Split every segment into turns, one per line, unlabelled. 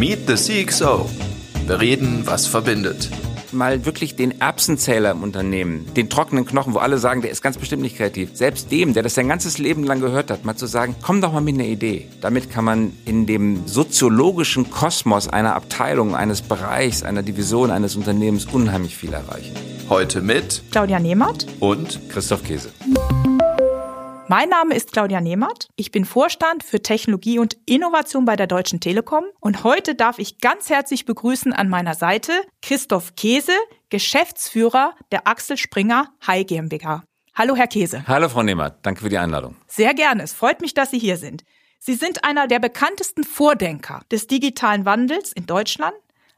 Meet the CXO. Wir reden, was verbindet.
Mal wirklich den Erbsenzähler im Unternehmen, den trockenen Knochen, wo alle sagen, der ist ganz bestimmt nicht kreativ. Selbst dem, der das sein ganzes Leben lang gehört hat, mal zu sagen, komm doch mal mit einer Idee. Damit kann man in dem soziologischen Kosmos einer Abteilung, eines Bereichs, einer Division, eines Unternehmens unheimlich viel erreichen.
Heute mit
Claudia Nehmert
und
Christoph Käse.
Mein Name ist Claudia Nehmert. Ich bin Vorstand für Technologie und Innovation bei der Deutschen Telekom und heute darf ich ganz herzlich begrüßen an meiner Seite Christoph Käse, Geschäftsführer der Axel Springer High GmbH. Hallo, Herr Käse.
Hallo, Frau Nehmert. Danke für die Einladung.
Sehr gerne. Es freut mich, dass Sie hier sind. Sie sind einer der bekanntesten Vordenker des digitalen Wandels in Deutschland,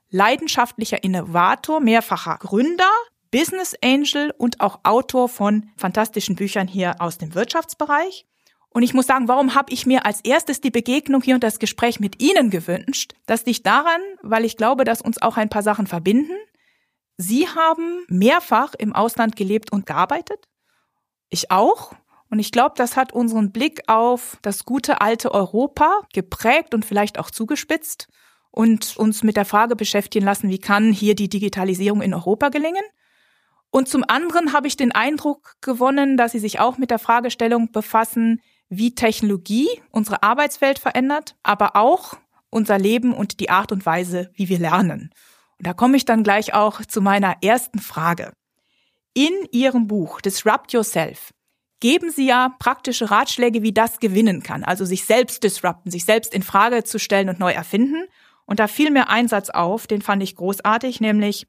leidenschaftlicher Innovator, mehrfacher Gründer, Business Angel und auch Autor von fantastischen Büchern hier aus dem Wirtschaftsbereich. Und ich muss sagen, warum habe ich mir als erstes die Begegnung hier und das Gespräch mit Ihnen gewünscht? Das liegt daran, weil ich glaube, dass uns auch ein paar Sachen verbinden. Sie haben mehrfach im Ausland gelebt und gearbeitet. Ich auch. Und ich glaube, das hat unseren Blick auf das gute alte Europa geprägt und vielleicht auch zugespitzt und uns mit der Frage beschäftigen lassen, wie kann hier die Digitalisierung in Europa gelingen? Und zum anderen habe ich den Eindruck gewonnen, dass Sie sich auch mit der Fragestellung befassen, wie Technologie unsere Arbeitswelt verändert, aber auch unser Leben und die Art und Weise, wie wir lernen. Und da komme ich dann gleich auch zu meiner ersten Frage. In Ihrem Buch Disrupt Yourself geben Sie ja praktische Ratschläge, wie das gewinnen kann, also sich selbst disrupten, sich selbst in Frage zu stellen und neu erfinden. Und da fiel mir ein Satz auf, den fand ich großartig, nämlich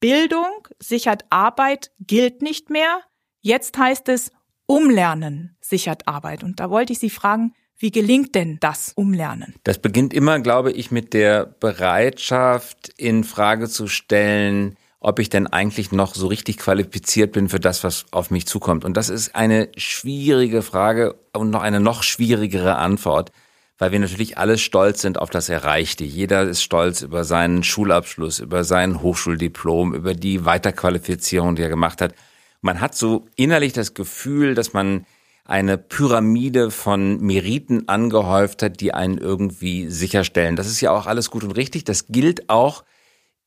Bildung sichert Arbeit gilt nicht mehr. Jetzt heißt es, Umlernen sichert Arbeit. Und da wollte ich Sie fragen, wie gelingt denn das Umlernen?
Das beginnt immer, glaube ich, mit der Bereitschaft, in Frage zu stellen, ob ich denn eigentlich noch so richtig qualifiziert bin für das, was auf mich zukommt. Und das ist eine schwierige Frage und noch eine noch schwierigere Antwort weil wir natürlich alle stolz sind auf das Erreichte. Jeder ist stolz über seinen Schulabschluss, über sein Hochschuldiplom, über die Weiterqualifizierung, die er gemacht hat. Man hat so innerlich das Gefühl, dass man eine Pyramide von Meriten angehäuft hat, die einen irgendwie sicherstellen. Das ist ja auch alles gut und richtig. Das gilt auch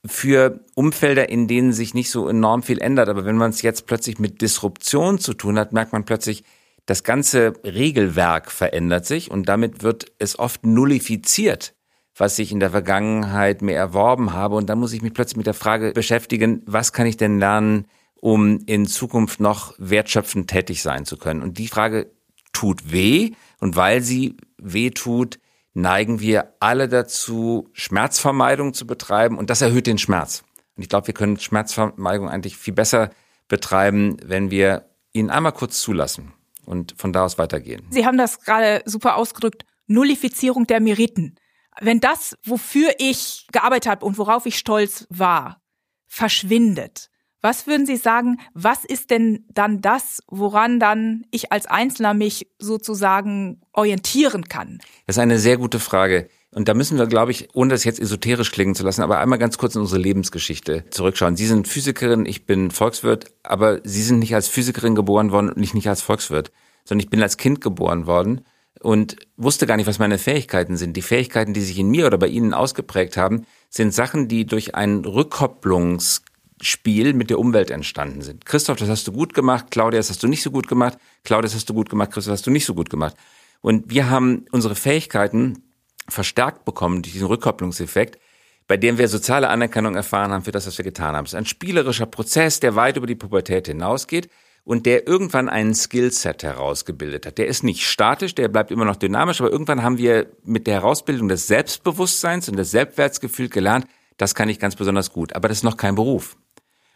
für Umfelder, in denen sich nicht so enorm viel ändert. Aber wenn man es jetzt plötzlich mit Disruption zu tun hat, merkt man plötzlich, das ganze Regelwerk verändert sich und damit wird es oft nullifiziert, was ich in der Vergangenheit mir erworben habe. Und dann muss ich mich plötzlich mit der Frage beschäftigen, was kann ich denn lernen, um in Zukunft noch wertschöpfend tätig sein zu können? Und die Frage tut weh. Und weil sie weh tut, neigen wir alle dazu, Schmerzvermeidung zu betreiben. Und das erhöht den Schmerz. Und ich glaube, wir können Schmerzvermeidung eigentlich viel besser betreiben, wenn wir ihn einmal kurz zulassen und von da aus weitergehen.
Sie haben das gerade super ausgedrückt. Nullifizierung der Meriten. Wenn das, wofür ich gearbeitet habe und worauf ich stolz war, verschwindet, was würden Sie sagen, was ist denn dann das, woran dann ich als Einzelner mich sozusagen orientieren kann?
Das ist eine sehr gute Frage. Und da müssen wir, glaube ich, ohne das jetzt esoterisch klingen zu lassen, aber einmal ganz kurz in unsere Lebensgeschichte zurückschauen. Sie sind Physikerin, ich bin Volkswirt, aber Sie sind nicht als Physikerin geboren worden und nicht, nicht als Volkswirt, sondern ich bin als Kind geboren worden und wusste gar nicht, was meine Fähigkeiten sind. Die Fähigkeiten, die sich in mir oder bei Ihnen ausgeprägt haben, sind Sachen, die durch ein Rückkopplungsspiel mit der Umwelt entstanden sind. Christoph, das hast du gut gemacht. Claudia, das hast du nicht so gut gemacht. Claudia, das hast du gut gemacht. Christoph, das hast du nicht so gut gemacht. Und wir haben unsere Fähigkeiten verstärkt bekommen durch diesen Rückkopplungseffekt, bei dem wir soziale Anerkennung erfahren haben für das, was wir getan haben. Es ist ein spielerischer Prozess, der weit über die Pubertät hinausgeht und der irgendwann einen Skillset herausgebildet hat. Der ist nicht statisch, der bleibt immer noch dynamisch, aber irgendwann haben wir mit der Herausbildung des Selbstbewusstseins und des Selbstwertsgefühls gelernt, das kann ich ganz besonders gut, aber das ist noch kein Beruf.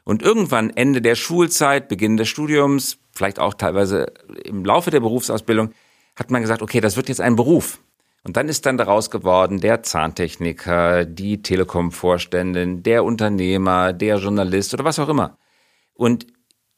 Und irgendwann Ende der Schulzeit, Beginn des Studiums, vielleicht auch teilweise im Laufe der Berufsausbildung, hat man gesagt, okay, das wird jetzt ein Beruf. Und dann ist dann daraus geworden der Zahntechniker, die Telekom-Vorständin, der Unternehmer, der Journalist oder was auch immer. Und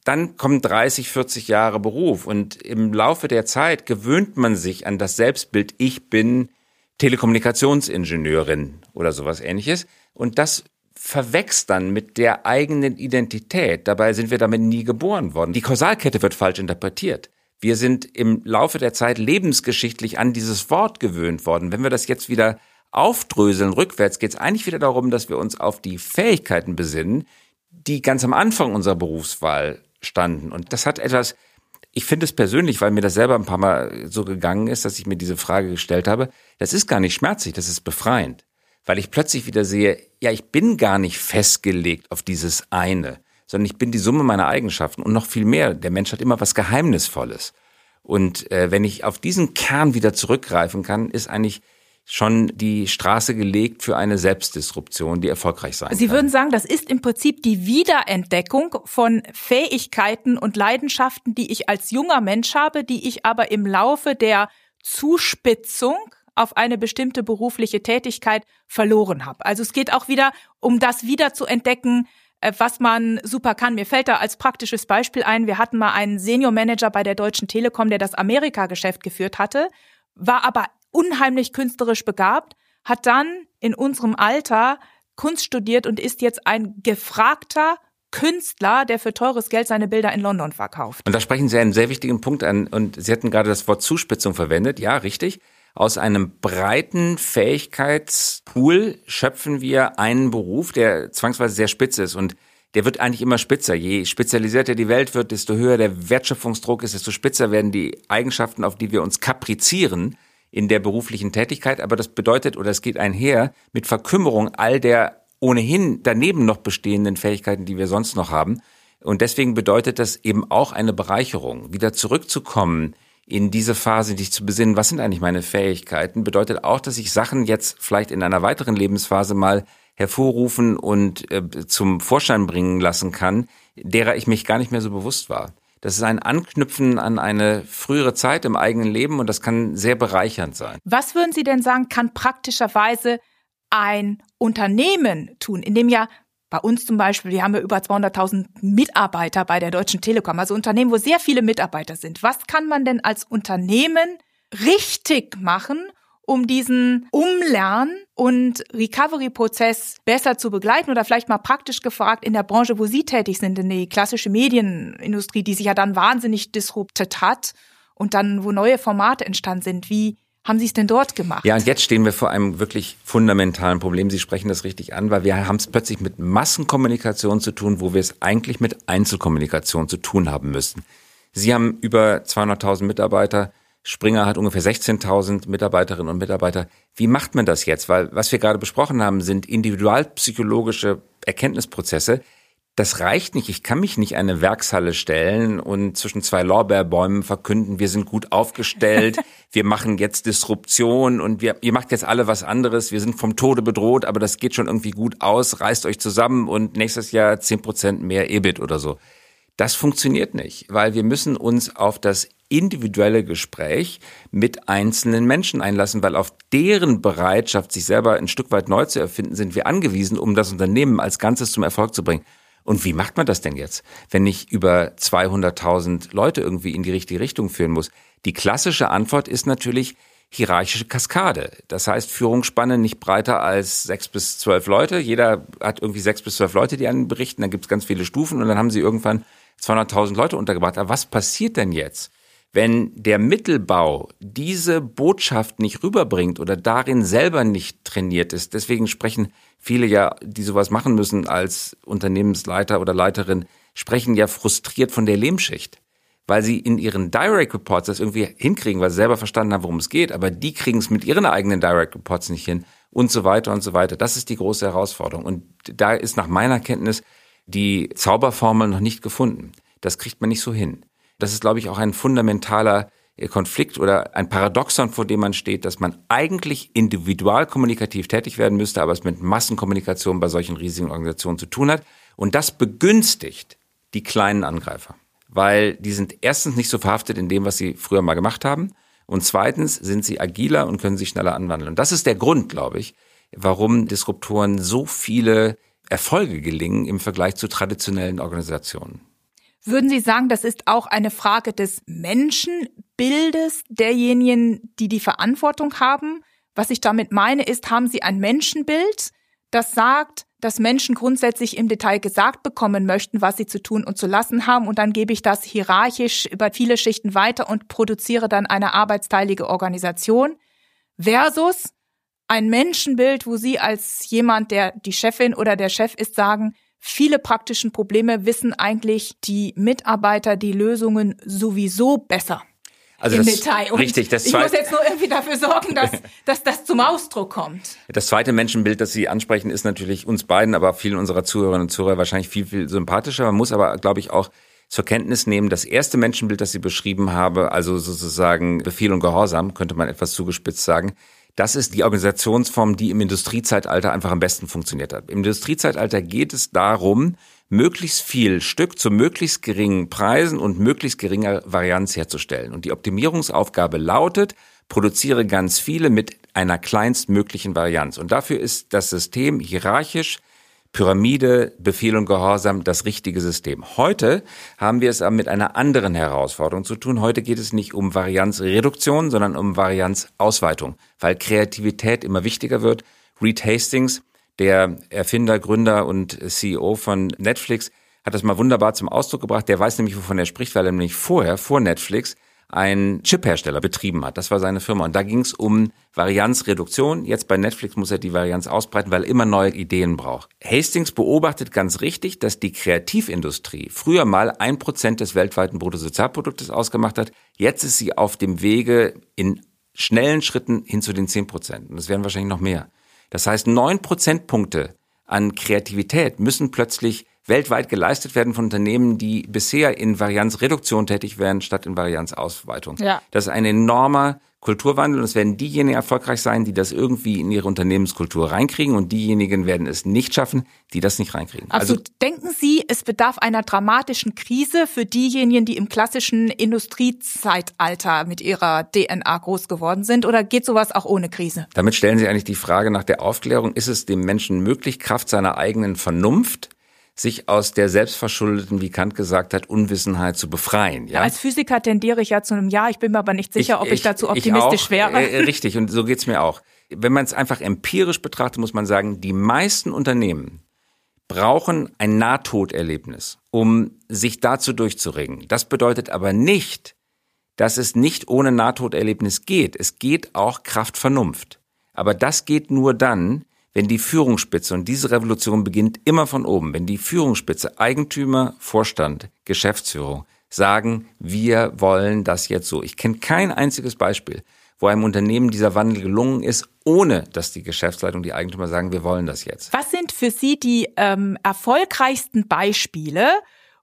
dann kommen 30, 40 Jahre Beruf und im Laufe der Zeit gewöhnt man sich an das Selbstbild, ich bin Telekommunikationsingenieurin oder sowas ähnliches. Und das verwächst dann mit der eigenen Identität. Dabei sind wir damit nie geboren worden. Die Kausalkette wird falsch interpretiert. Wir sind im Laufe der Zeit lebensgeschichtlich an dieses Wort gewöhnt worden. Wenn wir das jetzt wieder aufdröseln rückwärts, geht es eigentlich wieder darum, dass wir uns auf die Fähigkeiten besinnen, die ganz am Anfang unserer Berufswahl standen. Und das hat etwas, ich finde es persönlich, weil mir das selber ein paar Mal so gegangen ist, dass ich mir diese Frage gestellt habe, das ist gar nicht schmerzlich, das ist befreiend. Weil ich plötzlich wieder sehe, ja, ich bin gar nicht festgelegt auf dieses eine, sondern ich bin die Summe meiner Eigenschaften und noch viel mehr. Der Mensch hat immer was Geheimnisvolles. Und äh, wenn ich auf diesen Kern wieder zurückgreifen kann, ist eigentlich schon die Straße gelegt für eine Selbstdisruption, die erfolgreich sein
Sie
kann.
würden sagen, das ist im Prinzip die Wiederentdeckung von Fähigkeiten und Leidenschaften, die ich als junger Mensch habe, die ich aber im Laufe der Zuspitzung auf eine bestimmte berufliche Tätigkeit verloren habe. Also es geht auch wieder um das wieder zu entdecken, was man super kann. Mir fällt da als praktisches Beispiel ein, wir hatten mal einen Senior Manager bei der Deutschen Telekom, der das Amerika-Geschäft geführt hatte, war aber unheimlich künstlerisch begabt, hat dann in unserem Alter Kunst studiert und ist jetzt ein gefragter Künstler, der für teures Geld seine Bilder in London verkauft.
Und da sprechen Sie einen sehr wichtigen Punkt an. Und Sie hatten gerade das Wort Zuspitzung verwendet. Ja, richtig. Aus einem breiten Fähigkeitspool schöpfen wir einen Beruf, der zwangsweise sehr spitz ist. Und der wird eigentlich immer spitzer. Je spezialisierter die Welt wird, desto höher der Wertschöpfungsdruck ist, desto spitzer werden die Eigenschaften, auf die wir uns kaprizieren in der beruflichen Tätigkeit. Aber das bedeutet, oder es geht einher mit Verkümmerung all der ohnehin daneben noch bestehenden Fähigkeiten, die wir sonst noch haben. Und deswegen bedeutet das eben auch eine Bereicherung, wieder zurückzukommen in diese Phase, sich zu besinnen, was sind eigentlich meine Fähigkeiten, bedeutet auch, dass ich Sachen jetzt vielleicht in einer weiteren Lebensphase mal hervorrufen und äh, zum Vorschein bringen lassen kann, derer ich mich gar nicht mehr so bewusst war. Das ist ein Anknüpfen an eine frühere Zeit im eigenen Leben und das kann sehr bereichernd sein.
Was würden Sie denn sagen, kann praktischerweise ein Unternehmen tun, in dem ja bei uns zum Beispiel, wir haben ja über 200.000 Mitarbeiter bei der Deutschen Telekom, also Unternehmen, wo sehr viele Mitarbeiter sind. Was kann man denn als Unternehmen richtig machen, um diesen Umlern- und Recovery-Prozess besser zu begleiten oder vielleicht mal praktisch gefragt in der Branche, wo Sie tätig sind, in die klassische Medienindustrie, die sich ja dann wahnsinnig disruptet hat und dann, wo neue Formate entstanden sind, wie haben Sie es denn dort gemacht?
Ja, und jetzt stehen wir vor einem wirklich fundamentalen Problem. Sie sprechen das richtig an, weil wir haben es plötzlich mit Massenkommunikation zu tun, wo wir es eigentlich mit Einzelkommunikation zu tun haben müssen. Sie haben über 200.000 Mitarbeiter. Springer hat ungefähr 16.000 Mitarbeiterinnen und Mitarbeiter. Wie macht man das jetzt? Weil was wir gerade besprochen haben, sind individualpsychologische Erkenntnisprozesse. Das reicht nicht. Ich kann mich nicht in eine Werkshalle stellen und zwischen zwei Lorbeerbäumen verkünden, wir sind gut aufgestellt, wir machen jetzt Disruption und wir, ihr macht jetzt alle was anderes, wir sind vom Tode bedroht, aber das geht schon irgendwie gut aus, reißt euch zusammen und nächstes Jahr zehn Prozent mehr EBIT oder so. Das funktioniert nicht, weil wir müssen uns auf das individuelle Gespräch mit einzelnen Menschen einlassen, weil auf deren Bereitschaft, sich selber ein Stück weit neu zu erfinden, sind wir angewiesen, um das Unternehmen als Ganzes zum Erfolg zu bringen. Und wie macht man das denn jetzt, wenn ich über 200.000 Leute irgendwie in die richtige Richtung führen muss? Die klassische Antwort ist natürlich hierarchische Kaskade. Das heißt, Führungsspanne nicht breiter als sechs bis zwölf Leute. Jeder hat irgendwie sechs bis zwölf Leute, die einen berichten. Dann gibt es ganz viele Stufen und dann haben sie irgendwann 200.000 Leute untergebracht. Aber was passiert denn jetzt? Wenn der Mittelbau diese Botschaft nicht rüberbringt oder darin selber nicht trainiert ist, deswegen sprechen viele ja, die sowas machen müssen als Unternehmensleiter oder Leiterin, sprechen ja frustriert von der Lehmschicht. Weil sie in ihren Direct Reports das irgendwie hinkriegen, weil sie selber verstanden haben, worum es geht, aber die kriegen es mit ihren eigenen Direct Reports nicht hin und so weiter und so weiter. Das ist die große Herausforderung. Und da ist nach meiner Kenntnis die Zauberformel noch nicht gefunden. Das kriegt man nicht so hin. Das ist, glaube ich, auch ein fundamentaler äh, Konflikt oder ein Paradoxon, vor dem man steht, dass man eigentlich individual kommunikativ tätig werden müsste, aber es mit Massenkommunikation bei solchen riesigen Organisationen zu tun hat. Und das begünstigt die kleinen Angreifer, weil die sind erstens nicht so verhaftet in dem, was sie früher mal gemacht haben. Und zweitens sind sie agiler und können sich schneller anwandeln. Und das ist der Grund, glaube ich, warum Disruptoren so viele Erfolge gelingen im Vergleich zu traditionellen Organisationen.
Würden Sie sagen, das ist auch eine Frage des Menschenbildes derjenigen, die die Verantwortung haben? Was ich damit meine, ist, haben Sie ein Menschenbild, das sagt, dass Menschen grundsätzlich im Detail gesagt bekommen möchten, was sie zu tun und zu lassen haben, und dann gebe ich das hierarchisch über viele Schichten weiter und produziere dann eine arbeitsteilige Organisation, versus ein Menschenbild, wo Sie als jemand, der die Chefin oder der Chef ist, sagen, viele praktischen Probleme wissen eigentlich die Mitarbeiter die Lösungen sowieso besser.
Also
im
das,
Detail. Und
richtig, das
ich muss jetzt nur irgendwie dafür sorgen, dass, dass das zum Ausdruck kommt.
Das zweite Menschenbild, das Sie ansprechen, ist natürlich uns beiden, aber vielen unserer Zuhörerinnen und Zuhörer wahrscheinlich viel, viel sympathischer. Man muss aber, glaube ich, auch zur Kenntnis nehmen, das erste Menschenbild, das Sie beschrieben habe, also sozusagen Befehl und Gehorsam, könnte man etwas zugespitzt sagen, das ist die Organisationsform, die im Industriezeitalter einfach am besten funktioniert hat. Im Industriezeitalter geht es darum, möglichst viel Stück zu möglichst geringen Preisen und möglichst geringer Varianz herzustellen. Und die Optimierungsaufgabe lautet, produziere ganz viele mit einer kleinstmöglichen Varianz. Und dafür ist das System hierarchisch Pyramide, Befehl und Gehorsam das richtige System. Heute haben wir es aber mit einer anderen Herausforderung zu tun. Heute geht es nicht um Varianzreduktion, sondern um Varianzausweitung, weil Kreativität immer wichtiger wird. Reed Hastings, der Erfinder, Gründer und CEO von Netflix, hat das mal wunderbar zum Ausdruck gebracht. Der weiß nämlich, wovon er spricht, weil er nämlich vorher, vor Netflix, einen Chiphersteller betrieben hat. Das war seine Firma. Und da ging es um Varianzreduktion. Jetzt bei Netflix muss er die Varianz ausbreiten, weil er immer neue Ideen braucht. Hastings beobachtet ganz richtig, dass die Kreativindustrie früher mal ein Prozent des weltweiten Bruttosozialproduktes ausgemacht hat. Jetzt ist sie auf dem Wege in schnellen Schritten hin zu den zehn Prozent. Und das werden wahrscheinlich noch mehr. Das heißt, neun Prozentpunkte an Kreativität müssen plötzlich weltweit geleistet werden von Unternehmen, die bisher in Varianzreduktion tätig wären, statt in Varianzausweitung.
Ja.
Das ist ein enormer Kulturwandel und es werden diejenigen erfolgreich sein, die das irgendwie in ihre Unternehmenskultur reinkriegen und diejenigen werden es nicht schaffen, die das nicht reinkriegen.
Absolut. Denken Sie, es bedarf einer dramatischen Krise für diejenigen, die im klassischen Industriezeitalter mit ihrer DNA groß geworden sind? Oder geht sowas auch ohne Krise?
Damit stellen Sie eigentlich die Frage nach der Aufklärung, ist es dem Menschen möglich, Kraft seiner eigenen Vernunft sich aus der selbstverschuldeten, wie Kant gesagt hat, Unwissenheit zu befreien. Ja?
Als Physiker tendiere ich ja zu einem Ja. Ich bin mir aber nicht sicher, ob ich, dazu optimistisch
auch,
wäre.
Äh, richtig, und so geht's mir auch. Wenn man es einfach empirisch betrachtet, muss man sagen, die meisten Unternehmen brauchen ein Nahtoderlebnis, um sich dazu durchzuregen. Das bedeutet aber nicht, dass es nicht ohne Nahtoderlebnis geht. Es geht auch Kraft Vernunft. Aber das geht nur dann, wenn die Führungsspitze, und diese Revolution beginnt immer von oben, wenn die Führungsspitze, Eigentümer, Vorstand, Geschäftsführung sagen, wir wollen das jetzt so. Ich kenne kein einziges Beispiel, wo einem Unternehmen dieser Wandel gelungen ist, ohne dass die Geschäftsleitung, die Eigentümer sagen, wir wollen das jetzt.
Was sind für Sie die ähm, erfolgreichsten Beispiele,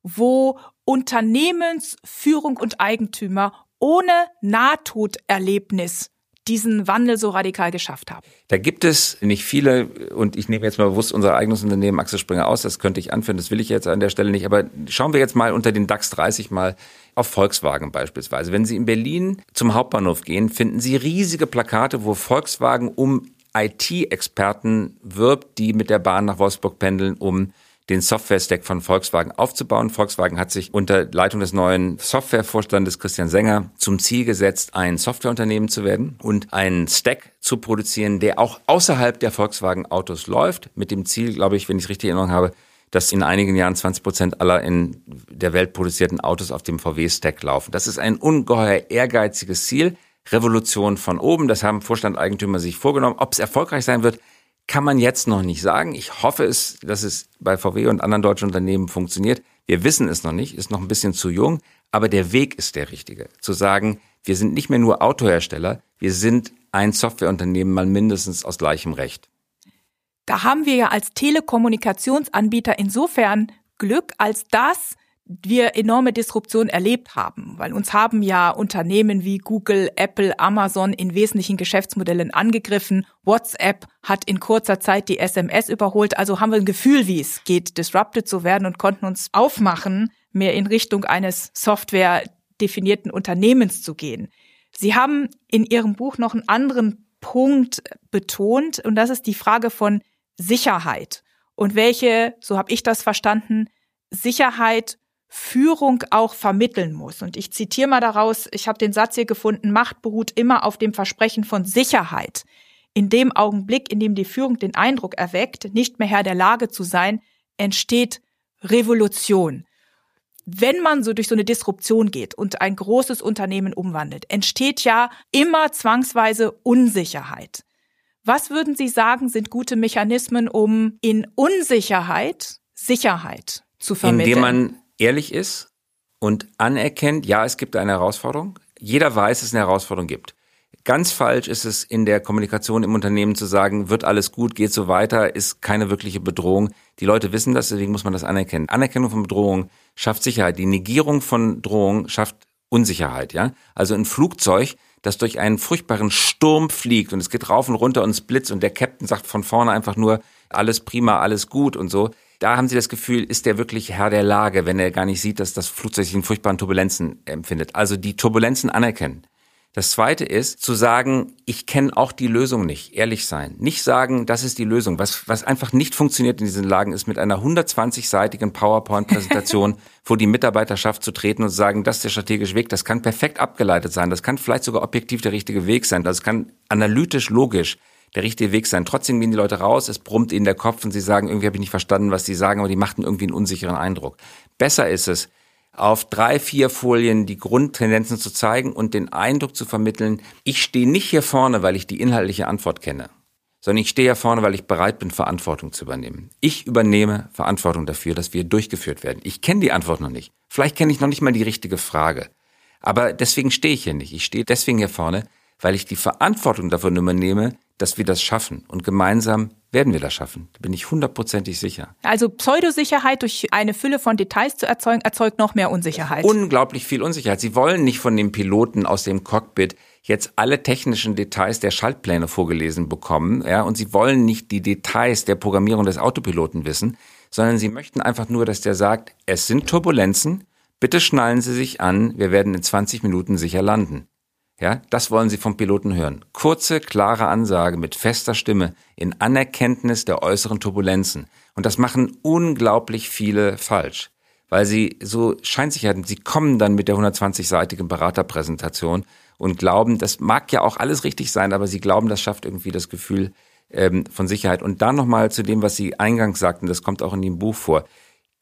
wo Unternehmensführung und Eigentümer ohne Nahtoderlebnis diesen Wandel so radikal geschafft haben?
Da gibt es nicht viele, und ich nehme jetzt mal bewusst unser eigenes Unternehmen Axel Springer aus, das könnte ich anführen, das will ich jetzt an der Stelle nicht, aber schauen wir jetzt mal unter den DAX 30 mal auf Volkswagen beispielsweise. Wenn Sie in Berlin zum Hauptbahnhof gehen, finden Sie riesige Plakate, wo Volkswagen um IT-Experten wirbt, die mit der Bahn nach Wolfsburg pendeln, um den Software-Stack von Volkswagen aufzubauen. Volkswagen hat sich unter Leitung des neuen Softwarevorstandes Christian Sänger zum Ziel gesetzt, ein Softwareunternehmen zu werden und einen Stack zu produzieren, der auch außerhalb der Volkswagen-Autos läuft, mit dem Ziel, glaube ich, wenn ich es richtig in Erinnerung habe, dass in einigen Jahren 20 Prozent aller in der Welt produzierten Autos auf dem VW-Stack laufen. Das ist ein ungeheuer ehrgeiziges Ziel. Revolution von oben, das haben Vorstand-Eigentümer sich vorgenommen. Ob es erfolgreich sein wird, kann man jetzt noch nicht sagen. Ich hoffe es, dass es bei VW und anderen deutschen Unternehmen funktioniert. Wir wissen es noch nicht, ist noch ein bisschen zu jung, aber der Weg ist der richtige. Zu sagen, wir sind nicht mehr nur Autohersteller, wir sind ein Softwareunternehmen mal mindestens aus gleichem Recht.
Da haben wir ja als Telekommunikationsanbieter insofern Glück, als dass wir enorme Disruption erlebt haben, weil uns haben ja Unternehmen wie Google, Apple, Amazon in wesentlichen Geschäftsmodellen angegriffen. WhatsApp hat in kurzer Zeit die SMS überholt, also haben wir ein Gefühl, wie es geht, disrupted zu werden und konnten uns aufmachen, mehr in Richtung eines Software definierten Unternehmens zu gehen. Sie haben in Ihrem Buch noch einen anderen Punkt betont und das ist die Frage von Sicherheit und welche, so habe ich das verstanden, Sicherheit Führung auch vermitteln muss. Und ich zitiere mal daraus, ich habe den Satz hier gefunden, Macht beruht immer auf dem Versprechen von Sicherheit. In dem Augenblick, in dem die Führung den Eindruck erweckt, nicht mehr Herr der Lage zu sein, entsteht Revolution. Wenn man so durch so eine Disruption geht und ein großes Unternehmen umwandelt, entsteht ja immer zwangsweise Unsicherheit. Was würden Sie sagen, sind gute Mechanismen, um in Unsicherheit Sicherheit zu vermitteln?
Indem man ehrlich ist und anerkennt, ja, es gibt eine Herausforderung. Jeder weiß, dass es eine Herausforderung gibt. Ganz falsch ist es in der Kommunikation im Unternehmen zu sagen, wird alles gut, geht so weiter, ist keine wirkliche Bedrohung. Die Leute wissen das, deswegen muss man das anerkennen. Anerkennung von Bedrohung schafft Sicherheit. Die Negierung von Drohung schafft Unsicherheit, ja. Also ein Flugzeug, das durch einen furchtbaren Sturm fliegt und es geht rauf und runter und es blitzt und der Captain sagt von vorne einfach nur, alles prima, alles gut und so. Da haben Sie das Gefühl, ist der wirklich Herr der Lage, wenn er gar nicht sieht, dass das Flugzeug sich in furchtbaren Turbulenzen empfindet. Also die Turbulenzen anerkennen. Das zweite ist, zu sagen, ich kenne auch die Lösung nicht, ehrlich sein. Nicht sagen, das ist die Lösung. Was, was einfach nicht funktioniert in diesen Lagen, ist mit einer 120-seitigen PowerPoint-Präsentation vor die Mitarbeiterschaft zu treten und zu sagen, das ist der strategische Weg. Das kann perfekt abgeleitet sein. Das kann vielleicht sogar objektiv der richtige Weg sein. Das kann analytisch, logisch der richtige Weg sein. Trotzdem gehen die Leute raus, es brummt ihnen der Kopf und sie sagen, irgendwie habe ich nicht verstanden, was sie sagen, aber die machten irgendwie einen unsicheren Eindruck. Besser ist es, auf drei, vier Folien die Grundtendenzen zu zeigen und den Eindruck zu vermitteln, ich stehe nicht hier vorne, weil ich die inhaltliche Antwort kenne, sondern ich stehe hier vorne, weil ich bereit bin, Verantwortung zu übernehmen. Ich übernehme Verantwortung dafür, dass wir durchgeführt werden. Ich kenne die Antwort noch nicht. Vielleicht kenne ich noch nicht mal die richtige Frage. Aber deswegen stehe ich hier nicht. Ich stehe deswegen hier vorne, weil ich die Verantwortung davon übernehme, dass wir das schaffen. Und gemeinsam werden wir das schaffen. Da bin ich hundertprozentig sicher.
Also Pseudosicherheit durch eine Fülle von Details zu erzeugen, erzeugt noch mehr Unsicherheit.
Unglaublich viel Unsicherheit. Sie wollen nicht von dem Piloten aus dem Cockpit jetzt alle technischen Details der Schaltpläne vorgelesen bekommen, ja, und sie wollen nicht die Details der Programmierung des Autopiloten wissen, sondern sie möchten einfach nur, dass der sagt, es sind Turbulenzen, bitte schnallen Sie sich an, wir werden in 20 Minuten sicher landen. Ja, das wollen Sie vom Piloten hören. Kurze, klare Ansage mit fester Stimme in Anerkenntnis der äußeren Turbulenzen. Und das machen unglaublich viele falsch. Weil sie so Scheinsicherheiten, sie kommen dann mit der 120-seitigen Beraterpräsentation und glauben, das mag ja auch alles richtig sein, aber sie glauben, das schafft irgendwie das Gefühl ähm, von Sicherheit. Und dann nochmal zu dem, was Sie eingangs sagten, das kommt auch in dem Buch vor.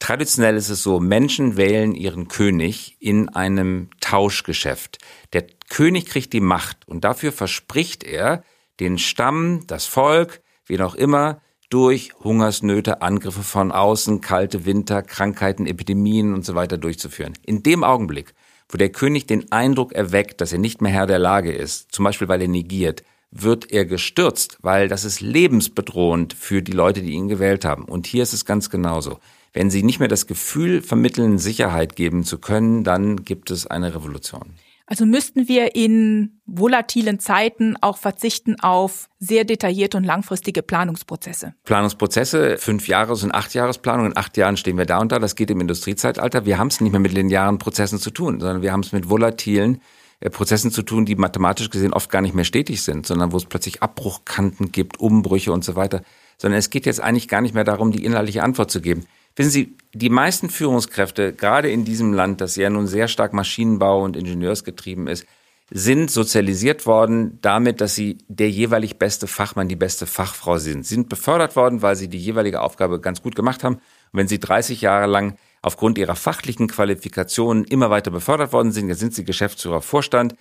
Traditionell ist es so, Menschen wählen ihren König in einem Tauschgeschäft. Der König kriegt die Macht und dafür verspricht er, den Stamm, das Volk, wie auch immer, durch Hungersnöte, Angriffe von außen, kalte Winter, Krankheiten, Epidemien und so weiter durchzuführen. In dem Augenblick, wo der König den Eindruck erweckt, dass er nicht mehr Herr der Lage ist, zum Beispiel weil er negiert, wird er gestürzt, weil das ist lebensbedrohend für die Leute, die ihn gewählt haben. Und hier ist es ganz genauso. Wenn sie nicht mehr das Gefühl vermitteln, Sicherheit geben zu können, dann gibt es eine Revolution.
Also müssten wir in volatilen Zeiten auch verzichten auf sehr detaillierte und langfristige Planungsprozesse.
Planungsprozesse, fünf Jahres- und acht Jahresplanung. In acht Jahren stehen wir da und da. Das geht im Industriezeitalter. Wir haben es nicht mehr mit linearen Prozessen zu tun, sondern wir haben es mit volatilen äh, Prozessen zu tun, die mathematisch gesehen oft gar nicht mehr stetig sind, sondern wo es plötzlich Abbruchkanten gibt, Umbrüche und so weiter. Sondern es geht jetzt eigentlich gar nicht mehr darum, die inhaltliche Antwort zu geben. Wissen Sie, die meisten Führungskräfte, gerade in diesem Land, das ja nun sehr stark Maschinenbau und Ingenieursgetrieben ist, sind sozialisiert worden damit, dass sie der jeweilig beste Fachmann, die beste Fachfrau sind. Sie sind befördert worden, weil sie die jeweilige Aufgabe ganz gut gemacht haben. Und wenn sie 30 Jahre lang aufgrund ihrer fachlichen Qualifikationen immer weiter befördert worden sind, jetzt sind sie Geschäftsführer, Vorstand,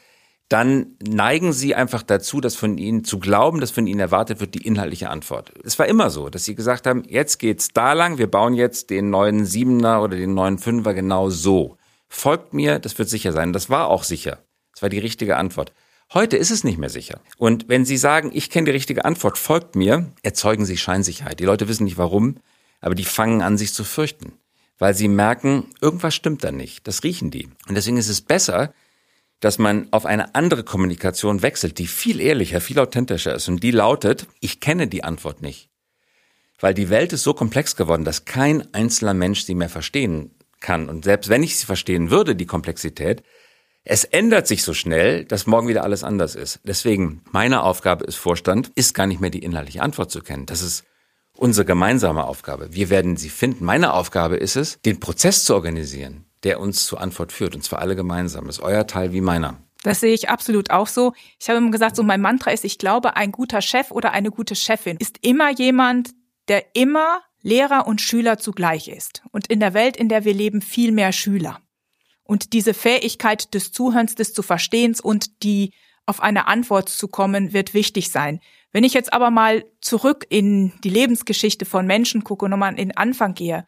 dann neigen sie einfach dazu, dass von ihnen zu glauben, dass von ihnen erwartet wird, die inhaltliche Antwort. Es war immer so, dass sie gesagt haben, jetzt geht's da lang, wir bauen jetzt den neuen Siebener oder den neuen Fünfer genau so. Folgt mir, das wird sicher sein. Das war auch sicher. Das war die richtige Antwort. Heute ist es nicht mehr sicher. Und wenn Sie sagen, ich kenne die richtige Antwort, folgt mir, erzeugen Sie Scheinsicherheit. Die Leute wissen nicht warum, aber die fangen an, sich zu fürchten. Weil sie merken, irgendwas stimmt da nicht. Das riechen die. Und deswegen ist es besser, dass man auf eine andere Kommunikation wechselt, die viel ehrlicher, viel authentischer ist. Und die lautet, ich kenne die Antwort nicht. Weil die Welt ist so komplex geworden, dass kein einzelner Mensch sie mehr verstehen kann. Und selbst wenn ich sie verstehen würde, die Komplexität, es ändert sich so schnell, dass morgen wieder alles anders ist. Deswegen, meine Aufgabe als Vorstand ist gar nicht mehr die inhaltliche Antwort zu kennen. Das ist unsere gemeinsame Aufgabe. Wir werden sie finden. Meine Aufgabe ist es, den Prozess zu organisieren, der uns zur Antwort führt, und zwar alle gemeinsam. Das ist euer Teil wie meiner.
Das sehe ich absolut auch so. Ich habe immer gesagt, so mein Mantra ist, ich glaube, ein guter Chef oder eine gute Chefin ist immer jemand, der immer Lehrer und Schüler zugleich ist. Und in der Welt, in der wir leben, viel mehr Schüler. Und diese Fähigkeit des Zuhörens, des zu Verstehens und die auf eine Antwort zu kommen, wird wichtig sein. Wenn ich jetzt aber mal zurück in die Lebensgeschichte von Menschen gucke und nochmal in den Anfang gehe,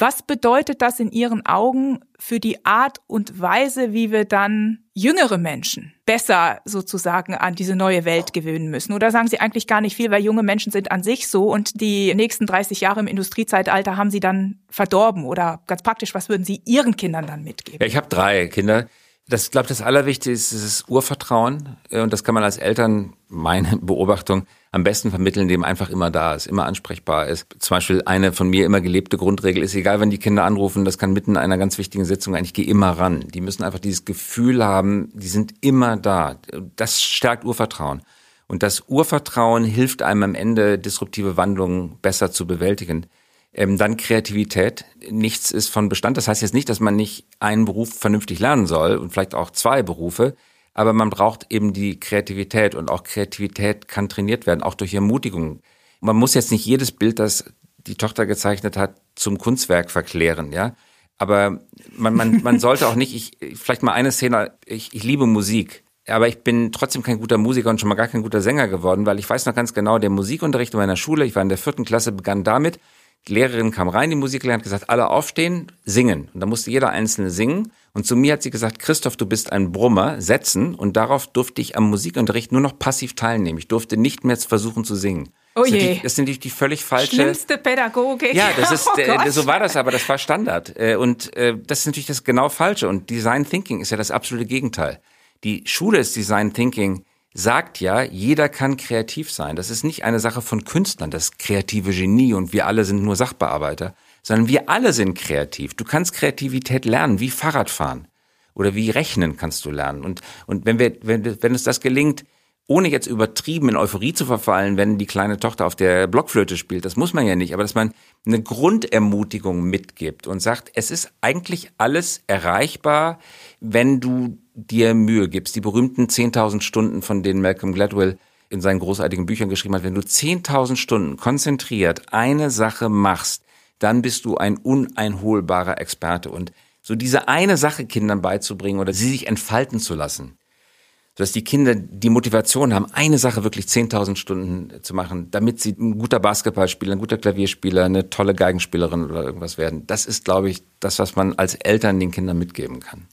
was bedeutet das in Ihren Augen für die Art und Weise, wie wir dann jüngere Menschen besser sozusagen an diese neue Welt gewöhnen müssen? Oder sagen Sie eigentlich gar nicht viel, weil junge Menschen sind an sich so und die nächsten 30 Jahre im Industriezeitalter haben Sie dann verdorben? Oder ganz praktisch, was würden Sie Ihren Kindern dann mitgeben?
Ja, ich habe drei Kinder. Das, glaube das Allerwichtigste ist, das Urvertrauen. Und das kann man als Eltern, meine Beobachtung, am besten vermitteln, indem einfach immer da ist, immer ansprechbar ist. Zum Beispiel eine von mir immer gelebte Grundregel ist, egal wenn die Kinder anrufen, das kann mitten in einer ganz wichtigen Sitzung eigentlich, geh immer ran. Die müssen einfach dieses Gefühl haben, die sind immer da. Das stärkt Urvertrauen. Und das Urvertrauen hilft einem am Ende, disruptive Wandlungen besser zu bewältigen. Ähm, dann Kreativität. Nichts ist von Bestand. Das heißt jetzt nicht, dass man nicht einen Beruf vernünftig lernen soll und vielleicht auch zwei Berufe. Aber man braucht eben die Kreativität und auch Kreativität kann trainiert werden, auch durch Ermutigung. Man muss jetzt nicht jedes Bild, das die Tochter gezeichnet hat, zum Kunstwerk verklären, ja. Aber man, man, man sollte auch nicht, ich, vielleicht mal eine Szene, ich, ich liebe Musik. Aber ich bin trotzdem kein guter Musiker und schon mal gar kein guter Sänger geworden, weil ich weiß noch ganz genau, der Musikunterricht in meiner Schule, ich war in der vierten Klasse, begann damit, die Lehrerin kam rein, die Musiklehrerin hat gesagt, alle aufstehen, singen. Und da musste jeder Einzelne singen. Und zu mir hat sie gesagt, Christoph, du bist ein Brummer, setzen. Und darauf durfte ich am Musikunterricht nur noch passiv teilnehmen. Ich durfte nicht mehr versuchen zu singen.
Oh je. Das,
sind das sind die, die völlig falsche.
Schlimmste Pädagogik.
Ja, das ist,
oh
äh, so war das aber, das war Standard. Äh, und äh, das ist natürlich das genau Falsche. Und Design Thinking ist ja das absolute Gegenteil. Die Schule ist Design Thinking sagt ja, jeder kann kreativ sein. Das ist nicht eine Sache von Künstlern, das kreative Genie und wir alle sind nur Sachbearbeiter, sondern wir alle sind kreativ. Du kannst Kreativität lernen, wie Fahrradfahren oder wie Rechnen kannst du lernen. Und, und wenn, wir, wenn, wenn uns das gelingt, ohne jetzt übertrieben in Euphorie zu verfallen, wenn die kleine Tochter auf der Blockflöte spielt, das muss man ja nicht, aber dass man eine Grundermutigung mitgibt und sagt, es ist eigentlich alles erreichbar, wenn du dir Mühe gibst. Die berühmten 10.000 Stunden, von denen Malcolm Gladwell in seinen großartigen Büchern geschrieben hat, wenn du 10.000 Stunden konzentriert eine Sache machst, dann bist du ein uneinholbarer Experte. Und so diese eine Sache Kindern beizubringen oder sie sich entfalten zu lassen, sodass die Kinder die Motivation haben, eine Sache wirklich 10.000 Stunden zu machen, damit sie ein guter Basketballspieler, ein guter Klavierspieler, eine tolle Geigenspielerin oder irgendwas werden. Das ist, glaube ich, das, was man als Eltern den Kindern mitgeben kann.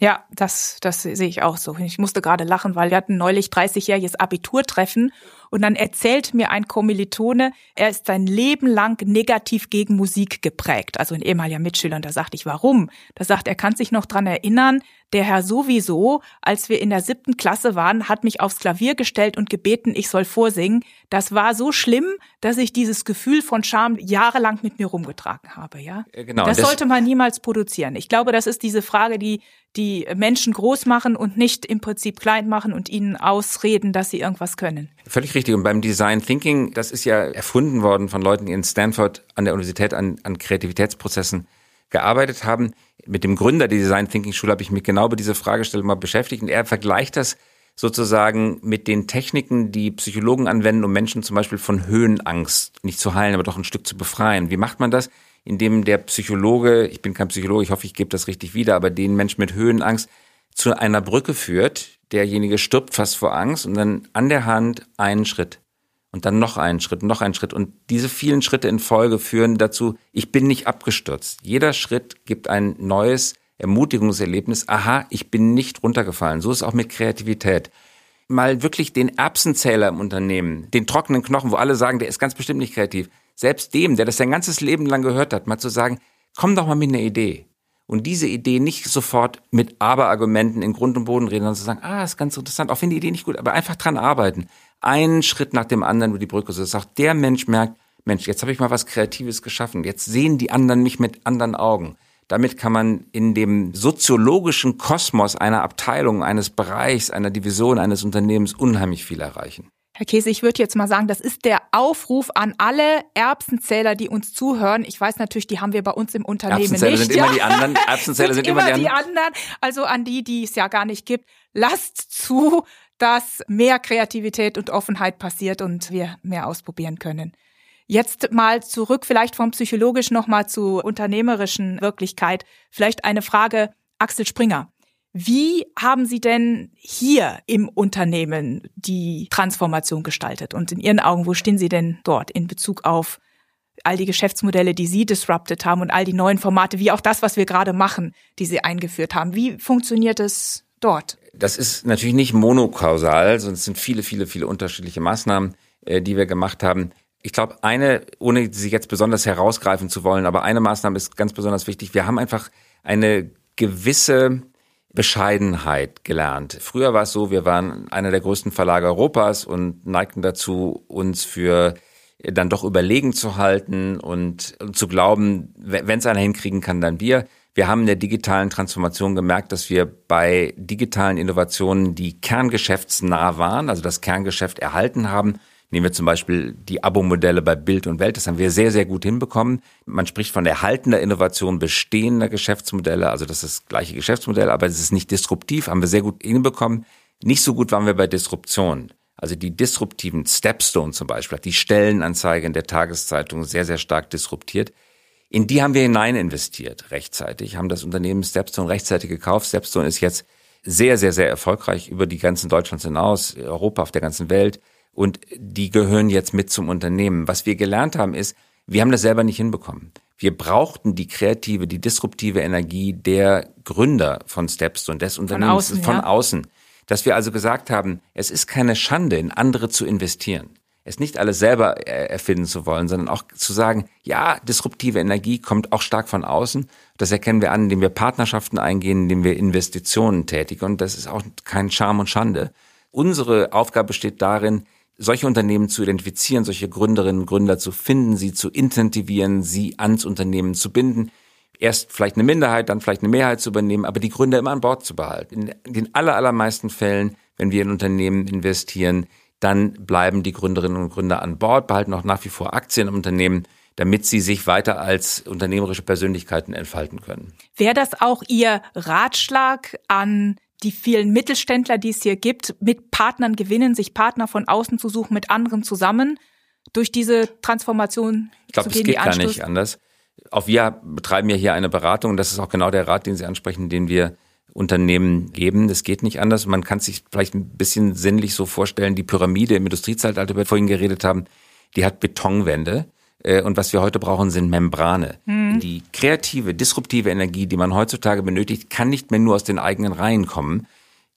Ja, das, das sehe ich auch so. Ich musste gerade lachen, weil wir hatten neulich 30-jähriges Abiturtreffen und dann erzählt mir ein Kommilitone, er ist sein Leben lang negativ gegen Musik geprägt. Also ein ehemaliger Mitschüler. Und da sagte ich, warum? Da sagt er, kann sich noch dran erinnern, der Herr sowieso, als wir in der siebten Klasse waren, hat mich aufs Klavier gestellt und gebeten, ich soll vorsingen. Das war so schlimm, dass ich dieses Gefühl von Scham jahrelang mit mir rumgetragen habe, ja.
Äh, genau.
Das, das sollte man niemals produzieren. Ich glaube, das ist diese Frage, die die Menschen groß machen und nicht im Prinzip klein machen und ihnen ausreden, dass sie irgendwas können.
Völlig richtig. Und beim Design Thinking, das ist ja erfunden worden von Leuten, die in Stanford an der Universität an, an Kreativitätsprozessen gearbeitet haben. Mit dem Gründer der Design Thinking Schule habe ich mich genau über diese Fragestellung mal beschäftigt und er vergleicht das sozusagen mit den Techniken, die Psychologen anwenden, um Menschen zum Beispiel von Höhenangst nicht zu heilen, aber doch ein Stück zu befreien. Wie macht man das? Indem der Psychologe, ich bin kein Psychologe, ich hoffe, ich gebe das richtig wieder, aber den Menschen mit Höhenangst zu einer Brücke führt, derjenige stirbt fast vor Angst und dann an der Hand einen Schritt und dann noch einen Schritt, noch einen Schritt. Und diese vielen Schritte in Folge führen dazu, ich bin nicht abgestürzt. Jeder Schritt gibt ein neues Ermutigungserlebnis. Aha, ich bin nicht runtergefallen. So ist es auch mit Kreativität. Mal wirklich den Erbsenzähler im Unternehmen, den trockenen Knochen, wo alle sagen, der ist ganz bestimmt nicht kreativ. Selbst dem, der das sein ganzes Leben lang gehört hat, mal zu sagen, komm doch mal mit einer Idee und diese Idee nicht sofort mit Aber-Argumenten in Grund und Boden reden, sondern zu sagen, ah, ist ganz interessant, auch wenn die Idee nicht gut, aber einfach dran arbeiten. Einen Schritt nach dem anderen über die Brücke, so dass auch der Mensch merkt, Mensch, jetzt habe ich mal was Kreatives geschaffen. Jetzt sehen die anderen mich mit anderen Augen. Damit kann man in dem soziologischen Kosmos einer Abteilung, eines Bereichs, einer Division, eines Unternehmens unheimlich viel erreichen.
Herr Käse, ich würde jetzt mal sagen, das ist der Aufruf an alle Erbsenzähler, die uns zuhören. Ich weiß natürlich, die haben wir bei uns im Unternehmen
Erbsenzähler
nicht.
sind immer die anderen. Erbsenzähler sind, sind immer, die, anderen.
Also an die, die es ja gar nicht gibt. Lasst zu, dass mehr Kreativität und Offenheit passiert und wir mehr ausprobieren können. Jetzt mal zurück, vielleicht vom psychologisch nochmal zu unternehmerischen Wirklichkeit. Vielleicht eine Frage, Axel Springer. Wie haben Sie denn hier im Unternehmen die Transformation gestaltet? Und in Ihren Augen, wo stehen Sie denn dort in Bezug auf all die Geschäftsmodelle, die Sie disrupted haben und all die neuen Formate, wie auch das, was wir gerade machen, die Sie eingeführt haben? Wie funktioniert es dort?
Das ist natürlich nicht monokausal, sondern es sind viele, viele, viele unterschiedliche Maßnahmen, äh, die wir gemacht haben. Ich glaube, eine, ohne sie jetzt besonders herausgreifen zu wollen, aber eine Maßnahme ist ganz besonders wichtig. Wir haben einfach eine gewisse Bescheidenheit gelernt. Früher war es so, wir waren einer der größten Verlage Europas und neigten dazu, uns für dann doch überlegen zu halten und, zu glauben, wenn es einer hinkriegen kann, dann wir. Wir haben in der digitalen Transformation gemerkt, dass wir bei digitalen Innovationen, die kerngeschäftsnah waren, also das Kerngeschäft erhalten haben, Nehmen wir zum Beispiel die Abo-Modelle bei Bild und Welt. Das haben wir sehr, sehr gut hinbekommen. Man spricht von erhaltener Innovation bestehender Geschäftsmodelle. Also das ist das gleiche Geschäftsmodell, aber es ist nicht disruptiv. Haben wir sehr gut hinbekommen. Nicht so gut waren wir bei Disruption. Also die disruptiven Stepstone zum Beispiel, die Stellenanzeige in der Tageszeitung sehr, sehr stark disruptiert. In die haben wir hinein investiert rechtzeitig, haben das Unternehmen Stepstone rechtzeitig gekauft. Stepstone ist jetzt sehr, sehr, sehr erfolgreich über die ganzen Deutschlands hinaus, Europa, auf der ganzen Welt und die gehören jetzt mit zum Unternehmen. Was wir gelernt haben ist, wir haben das selber nicht hinbekommen. Wir brauchten die kreative, die disruptive Energie der Gründer von Stepstone, des Unternehmens von außen, von außen. Dass wir also gesagt haben, es ist keine Schande, in andere zu investieren. Es nicht alles selber erfinden zu wollen, sondern auch zu sagen, ja, disruptive Energie kommt auch stark von außen. Das erkennen wir an, indem wir Partnerschaften eingehen, indem wir Investitionen tätigen. Und das ist auch kein Scham und Schande. Unsere Aufgabe besteht darin, solche Unternehmen zu identifizieren, solche Gründerinnen und Gründer zu finden, sie zu incentivieren, sie ans Unternehmen zu binden, erst vielleicht eine Minderheit, dann vielleicht eine Mehrheit zu übernehmen, aber die Gründer immer an Bord zu behalten. In den aller, allermeisten Fällen, wenn wir in Unternehmen investieren, dann bleiben die Gründerinnen und Gründer an Bord, behalten auch nach wie vor Aktien im Unternehmen, damit sie sich weiter als unternehmerische Persönlichkeiten entfalten können.
Wäre das auch Ihr Ratschlag an die vielen Mittelständler, die es hier gibt, mit Partnern gewinnen, sich Partner von außen zu suchen, mit anderen zusammen durch diese Transformation
ich glaub, zu gehen. Ich glaube, es geht gar nicht anders. Auch wir betreiben ja hier eine Beratung und das ist auch genau der Rat, den Sie ansprechen, den wir Unternehmen geben. Das geht nicht anders. Man kann sich vielleicht ein bisschen sinnlich so vorstellen, die Pyramide im Industriezeitalter, über die wir vorhin geredet haben, die hat Betonwände. Äh, und was wir heute brauchen, sind Membrane. Mhm. Die kreative, disruptive Energie, die man heutzutage benötigt, kann nicht mehr nur aus den eigenen Reihen kommen.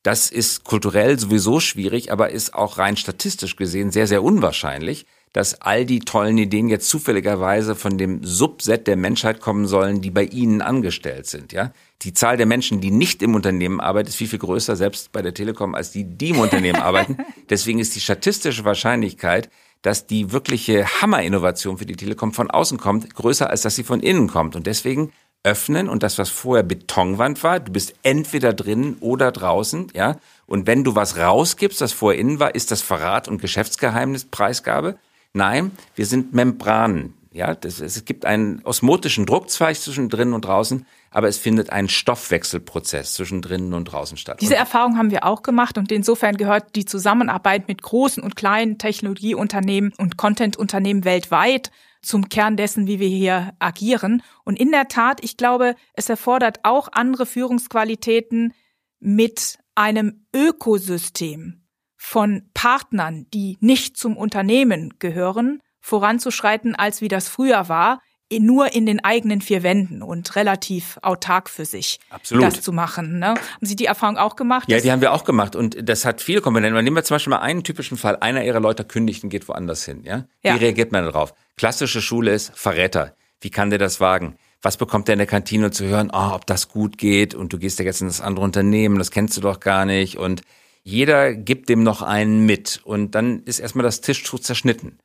Das ist kulturell sowieso schwierig, aber ist auch rein statistisch gesehen sehr, sehr unwahrscheinlich, dass all die tollen Ideen jetzt zufälligerweise von dem Subset der Menschheit kommen sollen, die bei Ihnen angestellt sind, ja. Die Zahl der Menschen, die nicht im Unternehmen arbeiten, ist viel, viel größer, selbst bei der Telekom, als die, die im Unternehmen arbeiten. Deswegen ist die statistische Wahrscheinlichkeit, dass die wirkliche Hammerinnovation für die Telekom von außen kommt, größer als dass sie von innen kommt. Und deswegen öffnen und das, was vorher Betonwand war, du bist entweder drin oder draußen, ja. Und wenn du was rausgibst, das vorher innen war, ist das Verrat und Geschäftsgeheimnis Preisgabe. Nein, wir sind Membranen. Ja, das, es gibt einen osmotischen Druckzweig zwischen drinnen und draußen, aber es findet ein Stoffwechselprozess zwischen drinnen und draußen statt.
Diese Erfahrung haben wir auch gemacht und insofern gehört die Zusammenarbeit mit großen und kleinen Technologieunternehmen und Contentunternehmen weltweit zum Kern dessen, wie wir hier agieren. Und in der Tat, ich glaube, es erfordert auch andere Führungsqualitäten mit einem Ökosystem von Partnern, die nicht zum Unternehmen gehören, voranzuschreiten, als wie das früher war, nur in den eigenen vier Wänden und relativ autark für sich Absolut. das zu machen. Ne? Haben Sie die Erfahrung auch gemacht?
Ja, die haben wir auch gemacht und das hat viele Komponenten. Nehmen wir zum Beispiel mal einen typischen Fall. Einer ihrer Leute kündigt und geht woanders hin. Ja? Wie ja. reagiert man darauf? Klassische Schule ist Verräter. Wie kann der das wagen? Was bekommt der in der Kantine zu hören? Oh, ob das gut geht und du gehst ja jetzt in das andere Unternehmen, das kennst du doch gar nicht und jeder gibt dem noch einen mit und dann ist erstmal das Tischtuch zerschnitten.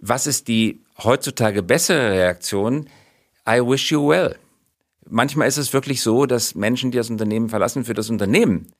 Was ist die heutzutage bessere Reaktion? I wish you well. Manchmal ist es wirklich so, dass Menschen, die das Unternehmen verlassen, für das Unternehmen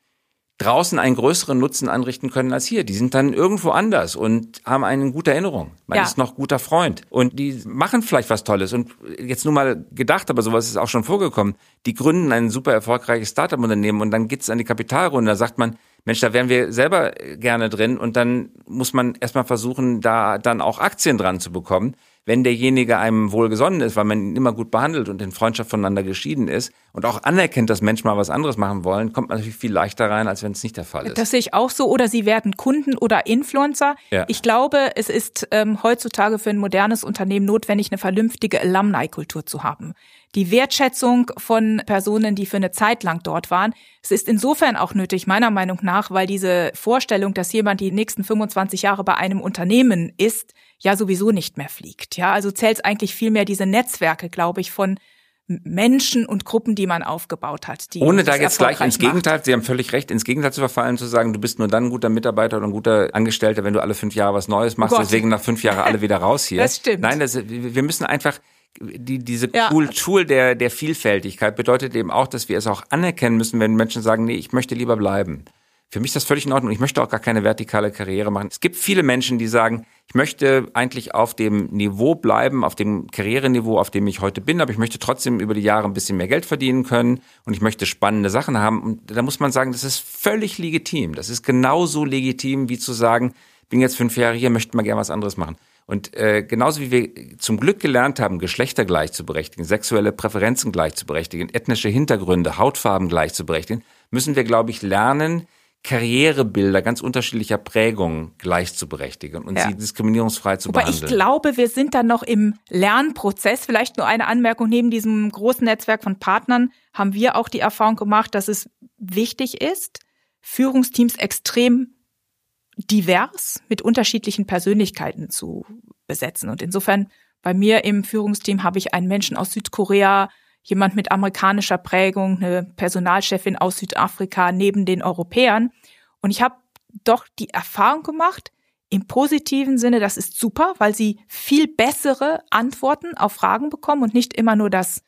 draußen einen größeren Nutzen anrichten können als hier. Die sind dann irgendwo anders und haben eine gute Erinnerung. Man ja. ist noch guter Freund. Und die machen vielleicht was Tolles. Und jetzt nur mal gedacht, aber sowas ist auch schon vorgekommen. Die gründen ein super erfolgreiches Startup-Unternehmen und dann geht's an die Kapitalrunde. Da sagt man, Mensch, da wären wir selber gerne drin und dann muss man erstmal versuchen, da dann auch Aktien dran zu bekommen wenn derjenige einem wohlgesonnen ist, weil man ihn immer gut behandelt und in Freundschaft voneinander geschieden ist und auch anerkennt, dass Menschen mal was anderes machen wollen, kommt man natürlich viel leichter rein, als wenn es nicht der Fall ist.
Das sehe ich auch so. Oder sie werden Kunden oder Influencer. Ja. Ich glaube, es ist ähm, heutzutage für ein modernes Unternehmen notwendig, eine vernünftige Alumni-Kultur zu haben. Die Wertschätzung von Personen, die für eine Zeit lang dort waren. Es ist insofern auch nötig, meiner Meinung nach, weil diese Vorstellung, dass jemand die nächsten 25 Jahre bei einem Unternehmen ist, ja sowieso nicht mehr fliegt. Ja, also zählt eigentlich vielmehr diese Netzwerke, glaube ich, von Menschen und Gruppen, die man aufgebaut hat.
Ohne da jetzt gleich ins Gegenteil, macht. Sie haben völlig recht, ins Gegenteil zu verfallen, zu sagen, du bist nur dann ein guter Mitarbeiter oder ein guter Angestellter, wenn du alle fünf Jahre was Neues machst, oh deswegen nach fünf Jahren alle wieder raus hier.
Das stimmt.
Nein, das, wir müssen einfach, die, diese ja. Kultur der, der Vielfältigkeit bedeutet eben auch, dass wir es auch anerkennen müssen, wenn Menschen sagen, nee, ich möchte lieber bleiben. Für mich ist das völlig in Ordnung. Ich möchte auch gar keine vertikale Karriere machen. Es gibt viele Menschen, die sagen, ich möchte eigentlich auf dem Niveau bleiben, auf dem Karriereniveau, auf dem ich heute bin, aber ich möchte trotzdem über die Jahre ein bisschen mehr Geld verdienen können und ich möchte spannende Sachen haben. Und da muss man sagen, das ist völlig legitim. Das ist genauso legitim, wie zu sagen, bin jetzt fünf Jahre hier, möchte mal gerne was anderes machen. Und äh, genauso wie wir zum Glück gelernt haben, Geschlechter gleich zu berechtigen, sexuelle Präferenzen gleich zu berechtigen, ethnische Hintergründe, Hautfarben gleich zu berechtigen, müssen wir, glaube ich, lernen, Karrierebilder ganz unterschiedlicher Prägungen gleich zu berechtigen und ja. sie diskriminierungsfrei zu
Wobei
behandeln.
Ich glaube, wir sind dann noch im Lernprozess. Vielleicht nur eine Anmerkung. Neben diesem großen Netzwerk von Partnern haben wir auch die Erfahrung gemacht, dass es wichtig ist, Führungsteams extrem divers mit unterschiedlichen Persönlichkeiten zu besetzen. Und insofern bei mir im Führungsteam habe ich einen Menschen aus Südkorea, jemand mit amerikanischer Prägung, eine Personalchefin aus Südafrika neben den Europäern. Und ich habe doch die Erfahrung gemacht, im positiven Sinne, das ist super, weil sie viel bessere Antworten auf Fragen bekommen und nicht immer nur das,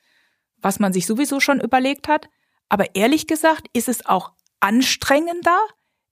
was man sich sowieso schon überlegt hat. Aber ehrlich gesagt ist es auch anstrengender,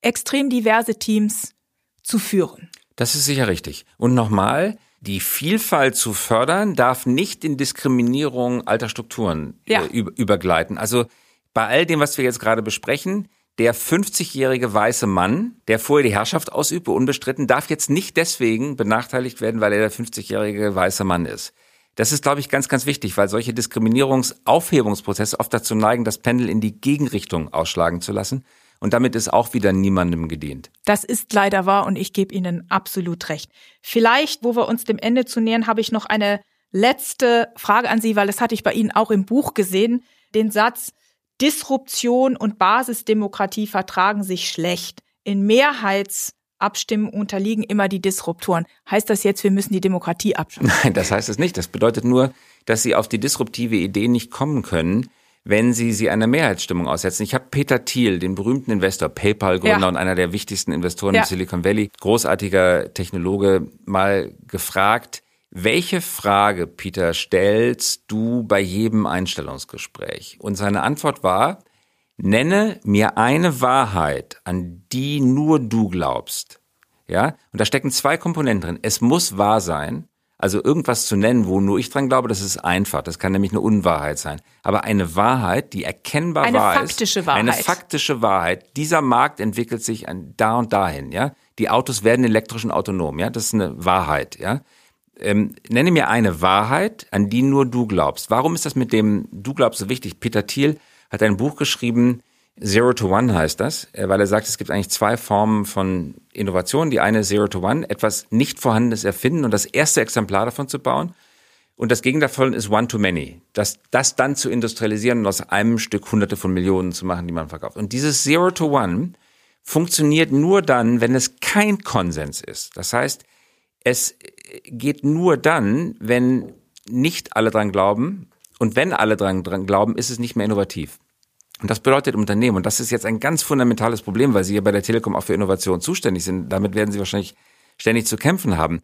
extrem diverse Teams zu führen.
Das ist sicher richtig. Und nochmal, die Vielfalt zu fördern darf nicht in Diskriminierung alter Strukturen äh, ja. übergleiten. Also bei all dem, was wir jetzt gerade besprechen, der 50-jährige weiße Mann, der vorher die Herrschaft ausübte, unbestritten, darf jetzt nicht deswegen benachteiligt werden, weil er der 50-jährige weiße Mann ist. Das ist, glaube ich, ganz, ganz wichtig, weil solche Diskriminierungsaufhebungsprozesse oft dazu neigen, das Pendel in die Gegenrichtung ausschlagen zu lassen. Und damit ist auch wieder niemandem gedient.
Das ist leider wahr und ich gebe Ihnen absolut recht. Vielleicht, wo wir uns dem Ende zu nähern, habe ich noch eine letzte Frage an Sie, weil das hatte ich bei Ihnen auch im Buch gesehen. Den Satz, Disruption und Basisdemokratie vertragen sich schlecht. In Mehrheitsabstimmen unterliegen immer die Disruptoren. Heißt das jetzt, wir müssen die Demokratie abschaffen?
Nein, das heißt es nicht. Das bedeutet nur, dass Sie auf die disruptive Idee nicht kommen können, wenn sie sie einer Mehrheitsstimmung aussetzen. Ich habe Peter Thiel, den berühmten Investor, PayPal-Gründer ja. und einer der wichtigsten Investoren ja. im Silicon Valley, großartiger Technologe, mal gefragt, welche Frage, Peter, stellst du bei jedem Einstellungsgespräch? Und seine Antwort war, nenne mir eine Wahrheit, an die nur du glaubst. Ja? Und da stecken zwei Komponenten drin. Es muss wahr sein also irgendwas zu nennen, wo nur ich dran glaube, das ist einfach. Das kann nämlich eine Unwahrheit sein. Aber eine Wahrheit, die erkennbar
eine
wahr
faktische
ist,
Wahrheit.
eine faktische Wahrheit. Dieser Markt entwickelt sich an da und dahin. Ja, die Autos werden elektrisch und autonom. Ja, das ist eine Wahrheit. Ja, ähm, nenne mir eine Wahrheit, an die nur du glaubst. Warum ist das mit dem du glaubst so wichtig? Peter Thiel hat ein Buch geschrieben, Zero to One heißt das, äh, weil er sagt, es gibt eigentlich zwei Formen von Innovation. Die eine Zero to One, etwas nicht vorhandenes erfinden und das erste Exemplar davon zu bauen. Und das Gegenteil davon ist One to Many. Das, das dann zu industrialisieren und aus einem Stück hunderte von Millionen zu machen, die man verkauft. Und dieses Zero to One funktioniert nur dann, wenn es kein Konsens ist. Das heißt, es geht nur dann, wenn nicht alle dran glauben. Und wenn alle dran, dran glauben, ist es nicht mehr innovativ. Und das bedeutet Unternehmen, und das ist jetzt ein ganz fundamentales Problem, weil Sie ja bei der Telekom auch für Innovation zuständig sind, damit werden Sie wahrscheinlich ständig zu kämpfen haben.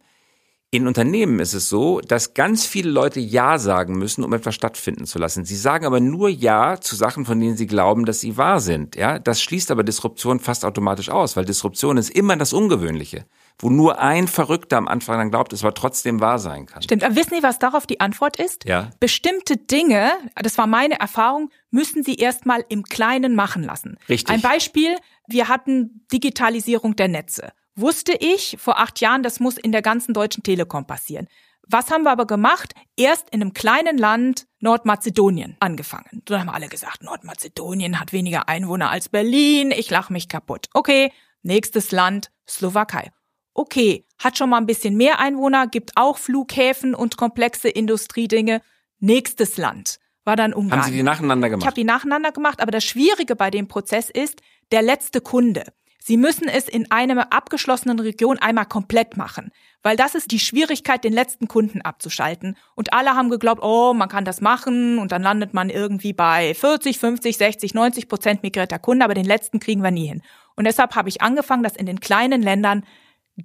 In Unternehmen ist es so, dass ganz viele Leute Ja sagen müssen, um etwas stattfinden zu lassen. Sie sagen aber nur Ja zu Sachen, von denen sie glauben, dass sie wahr sind. Ja, das schließt aber Disruption fast automatisch aus, weil Disruption ist immer das Ungewöhnliche, wo nur ein Verrückter am Anfang dann glaubt, es aber trotzdem wahr sein kann.
Stimmt. Aber wissen Sie, was darauf die Antwort ist?
Ja.
Bestimmte Dinge, das war meine Erfahrung, müssen Sie erstmal im Kleinen machen lassen.
Richtig.
Ein Beispiel, wir hatten Digitalisierung der Netze wusste ich vor acht Jahren, das muss in der ganzen Deutschen Telekom passieren. Was haben wir aber gemacht? Erst in einem kleinen Land Nordmazedonien angefangen. Dann haben alle gesagt, Nordmazedonien hat weniger Einwohner als Berlin. Ich lach mich kaputt. Okay, nächstes Land Slowakei. Okay, hat schon mal ein bisschen mehr Einwohner, gibt auch Flughäfen und komplexe Industriedinge. Nächstes Land war dann Ungarn.
Haben Sie die nacheinander gemacht?
Ich habe die nacheinander gemacht, aber das Schwierige bei dem Prozess ist der letzte Kunde. Sie müssen es in einer abgeschlossenen Region einmal komplett machen, weil das ist die Schwierigkeit, den letzten Kunden abzuschalten. Und alle haben geglaubt, oh, man kann das machen und dann landet man irgendwie bei 40, 50, 60, 90 Prozent migrierter Kunden, aber den letzten kriegen wir nie hin. Und deshalb habe ich angefangen, das in den kleinen Ländern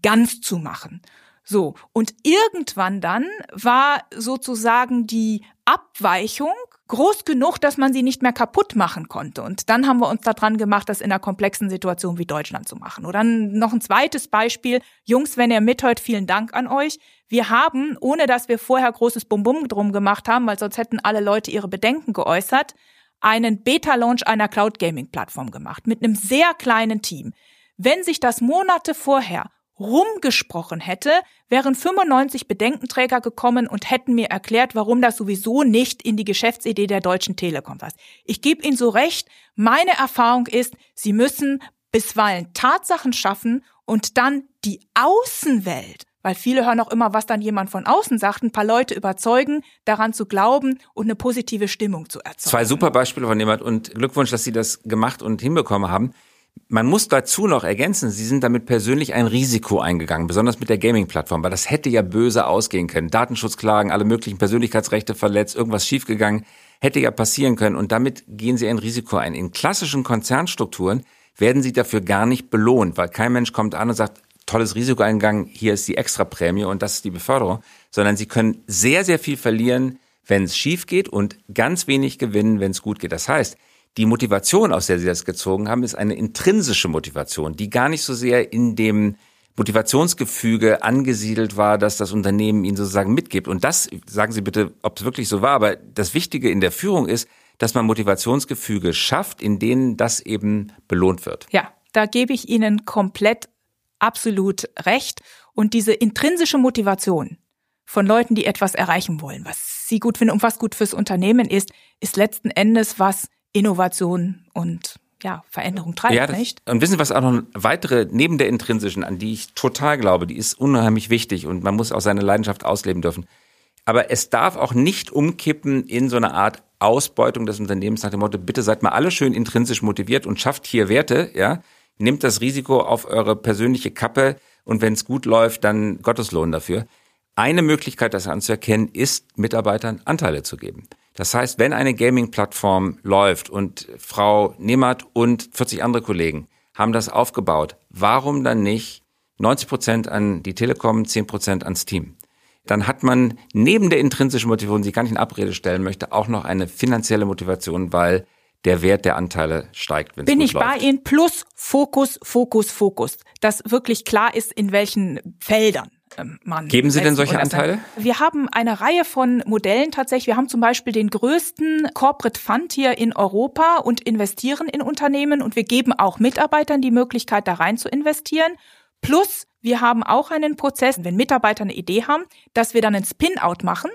ganz zu machen. So, und irgendwann dann war sozusagen die Abweichung groß genug, dass man sie nicht mehr kaputt machen konnte. Und dann haben wir uns daran gemacht, das in einer komplexen Situation wie Deutschland zu machen. Oder noch ein zweites Beispiel. Jungs, wenn ihr mithört, vielen Dank an euch. Wir haben, ohne dass wir vorher großes Bum-Bum drum gemacht haben, weil sonst hätten alle Leute ihre Bedenken geäußert, einen Beta-Launch einer Cloud-Gaming-Plattform gemacht mit einem sehr kleinen Team. Wenn sich das Monate vorher rumgesprochen hätte, wären 95 Bedenkenträger gekommen und hätten mir erklärt, warum das sowieso nicht in die Geschäftsidee der Deutschen Telekom passt. Ich gebe Ihnen so recht, meine Erfahrung ist, Sie müssen bisweilen Tatsachen schaffen und dann die Außenwelt weil viele hören auch immer, was dann jemand von außen sagt, ein paar Leute überzeugen, daran zu glauben und eine positive Stimmung zu erzeugen.
Zwei super Beispiele von jemand und Glückwunsch, dass Sie das gemacht und hinbekommen haben. Man muss dazu noch ergänzen, Sie sind damit persönlich ein Risiko eingegangen, besonders mit der Gaming-Plattform, weil das hätte ja böse ausgehen können. Datenschutzklagen, alle möglichen Persönlichkeitsrechte verletzt, irgendwas schiefgegangen, hätte ja passieren können und damit gehen Sie ein Risiko ein. In klassischen Konzernstrukturen werden Sie dafür gar nicht belohnt, weil kein Mensch kommt an und sagt, tolles Risiko eingegangen, hier ist die Extraprämie und das ist die Beförderung, sondern Sie können sehr, sehr viel verlieren, wenn es schief geht und ganz wenig gewinnen, wenn es gut geht. Das heißt, die Motivation, aus der sie das gezogen haben, ist eine intrinsische Motivation, die gar nicht so sehr in dem Motivationsgefüge angesiedelt war, dass das Unternehmen ihnen sozusagen mitgibt. Und das, sagen Sie bitte, ob es wirklich so war, aber das Wichtige in der Führung ist, dass man Motivationsgefüge schafft, in denen das eben belohnt wird.
Ja, da gebe ich Ihnen komplett absolut recht. Und diese intrinsische Motivation von Leuten, die etwas erreichen wollen, was sie gut finden und was gut fürs Unternehmen ist, ist letzten Endes was, Innovation und ja, Veränderung treibt, ja, das, nicht?
Und wissen Sie, was auch noch weitere, neben der intrinsischen, an die ich total glaube, die ist unheimlich wichtig und man muss auch seine Leidenschaft ausleben dürfen. Aber es darf auch nicht umkippen in so eine Art Ausbeutung des Unternehmens nach dem Motto, bitte seid mal alle schön intrinsisch motiviert und schafft hier Werte, ja. Nehmt das Risiko auf eure persönliche Kappe und wenn es gut läuft, dann Gotteslohn dafür. Eine Möglichkeit, das anzuerkennen, ist, Mitarbeitern Anteile zu geben. Das heißt, wenn eine Gaming-Plattform läuft und Frau Nehmert und 40 andere Kollegen haben das aufgebaut, warum dann nicht 90 Prozent an die Telekom, 10 Prozent ans Team? Dann hat man neben der intrinsischen Motivation, die ich gar nicht in Abrede stellen möchte, auch noch eine finanzielle Motivation, weil der Wert der Anteile steigt.
Wenn Bin ich läuft. bei Ihnen plus Fokus, Fokus, Fokus. Dass wirklich klar ist, in welchen Feldern.
Ähm, man Geben Sie denn solche Anteile?
Wir haben eine Reihe von Modellen tatsächlich. Wir haben zum Beispiel den größten Corporate Fund hier in Europa und investieren in Unternehmen und wir geben auch Mitarbeitern die Möglichkeit, da rein zu investieren. Plus, wir haben auch einen Prozess, wenn Mitarbeiter eine Idee haben, dass wir dann einen Spin-out machen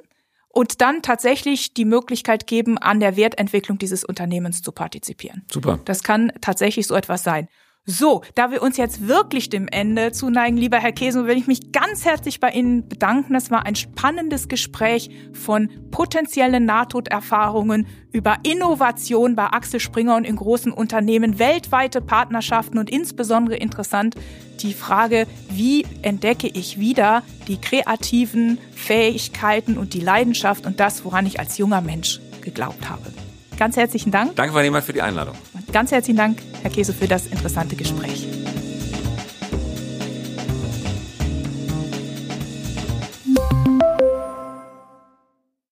und dann tatsächlich die Möglichkeit geben, an der Wertentwicklung dieses Unternehmens zu partizipieren.
Super.
Das kann tatsächlich so etwas sein. So, da wir uns jetzt wirklich dem Ende zuneigen, lieber Herr Kesen, will ich mich ganz herzlich bei Ihnen bedanken. Das war ein spannendes Gespräch von potenziellen Nahtoderfahrungen über Innovation bei Axel Springer und in großen Unternehmen, weltweite Partnerschaften und insbesondere interessant die Frage, wie entdecke ich wieder die kreativen Fähigkeiten und die Leidenschaft und das, woran ich als junger Mensch geglaubt habe. Ganz herzlichen Dank.
Danke, Frau Nehmann, für die Einladung.
Ganz herzlichen Dank, Herr Käse, für das interessante Gespräch.